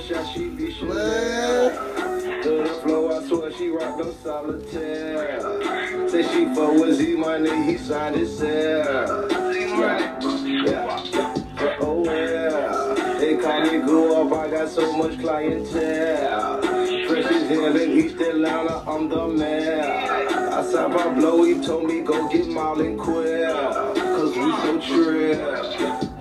shot, she be Chanel. To the flow, I swear she rock no solitaire. Say she fuck with Z Money, he signed his cell. Yeah, yeah, yeah, oh yeah. They call me go up, I got so much clientele. Fresh as hell in East Atlanta, I'm the man. I saw my blow, he told me go get Marlon Queer. Cause we so trill.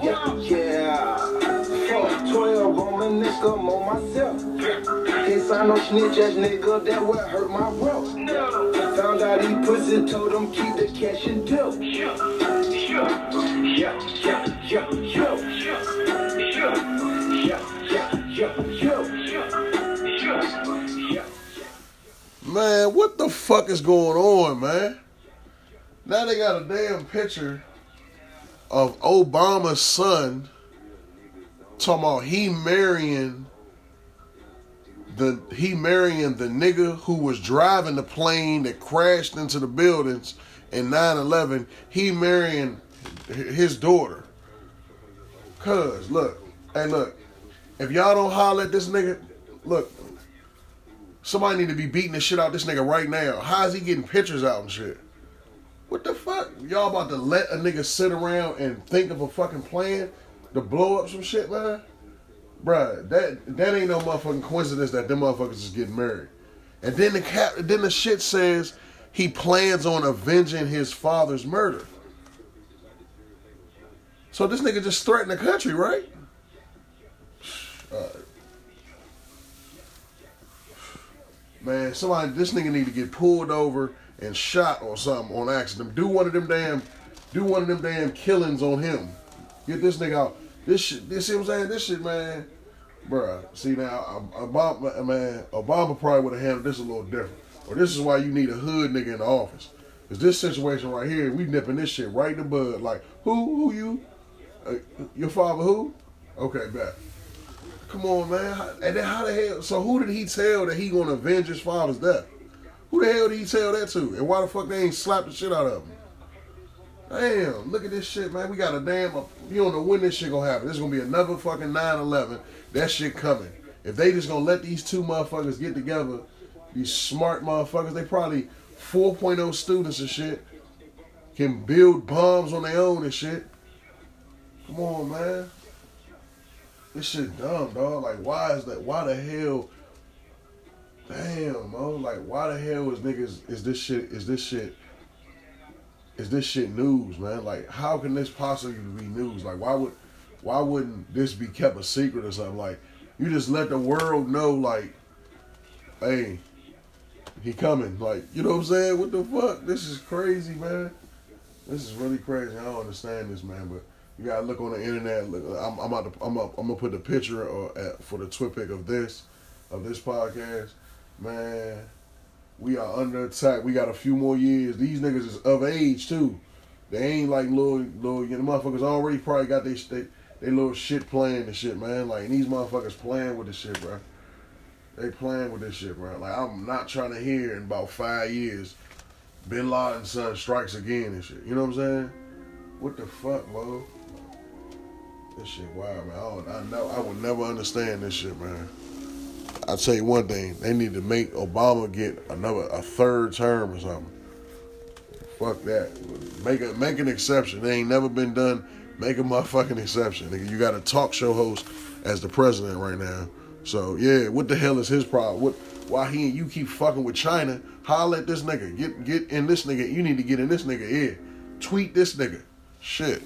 myself. Can't sign no snitch ass nigga, that would hurt my wealth. Found out he pussy, told him keep the cash and deal. Man, what the fuck is going on, man? Now they got a damn picture of Osama's son talking about he marrying the he marrying the nigga who was driving the plane that crashed into the buildings in 9-11 he marrying his daughter. Cuz look hey look if y'all don't holler at this nigga look somebody need to be beating the shit out this nigga right now. How is he getting pictures out and shit? What the fuck? Y'all about to let a nigga sit around and think of a fucking plan to blow up some shit man Bruh, that that ain't no motherfucking coincidence that them motherfuckers is getting married. And then the cap, then the shit says he plans on avenging his father's murder. So this nigga just threatened the country, right? Alright. Man, somebody, this nigga need to get pulled over and shot or something on accident. Do one of them damn, do one of them damn killings on him. Get this nigga out. This shit, this see what I'm saying? This shit, man, bruh. See now, Obama, man, Obama probably would have handled this a little different. Or this is why you need a hood nigga in the office. Cause this situation right here, we nipping this shit right in the bud. Like, who, who you? Uh, your father who? Okay, bet. Come on, man. And then how the hell? So who did he tell that he gonna avenge his father's death? Who the hell did he tell that to? And why the fuck they ain't slapped the shit out of him? Damn, look at this shit, man. We got a damn, you don't know when this shit gonna happen. This is gonna be another fucking 9-11. That shit coming. If they just gonna let these two motherfuckers get together, these smart motherfuckers, they probably 4.0 students and shit, can build bombs on their own and shit. Come on, man. This shit dumb, dog. Like, why is that? Why the hell? Damn, bro. Like, why the hell is niggas? Is this shit? Is this shit? Is this shit news, man? Like, how can this possibly be news? Like, why would, why wouldn't this be kept a secret or something? Like, you just let the world know, like, hey, he coming. Like, you know what I'm saying? What the fuck? This is crazy, man. This is really crazy. I don't understand this, man. But you gotta look on the internet. Look, I'm, I'm to, I'm, up, I'm gonna put the picture uh, at, for the twit pic of this, of this podcast, man. We are under attack. We got a few more years. These niggas is of age too. They ain't like little, little, you know, motherfuckers already probably got they, they, they little shit playing and shit, man. Like these motherfuckers playing with this shit, bro. They playing with this shit, bro. Like I'm not trying to hear in about five years, Bin Laden's son strikes again and shit. You know what I'm saying? What the fuck, bro? This shit wild, man. I, I know I would never understand this shit, man. I'll tell you one thing: they need to make Obama get another a third term or something. Fuck that. Make a make an exception. They ain't never been done. Make a motherfucking exception. You got a talk show host as the president right now. So yeah, what the hell is his problem? What why he and you keep fucking with China? Holler at this nigga. Get get in this nigga. You need to get in this nigga ear. Tweet this nigga. Shit.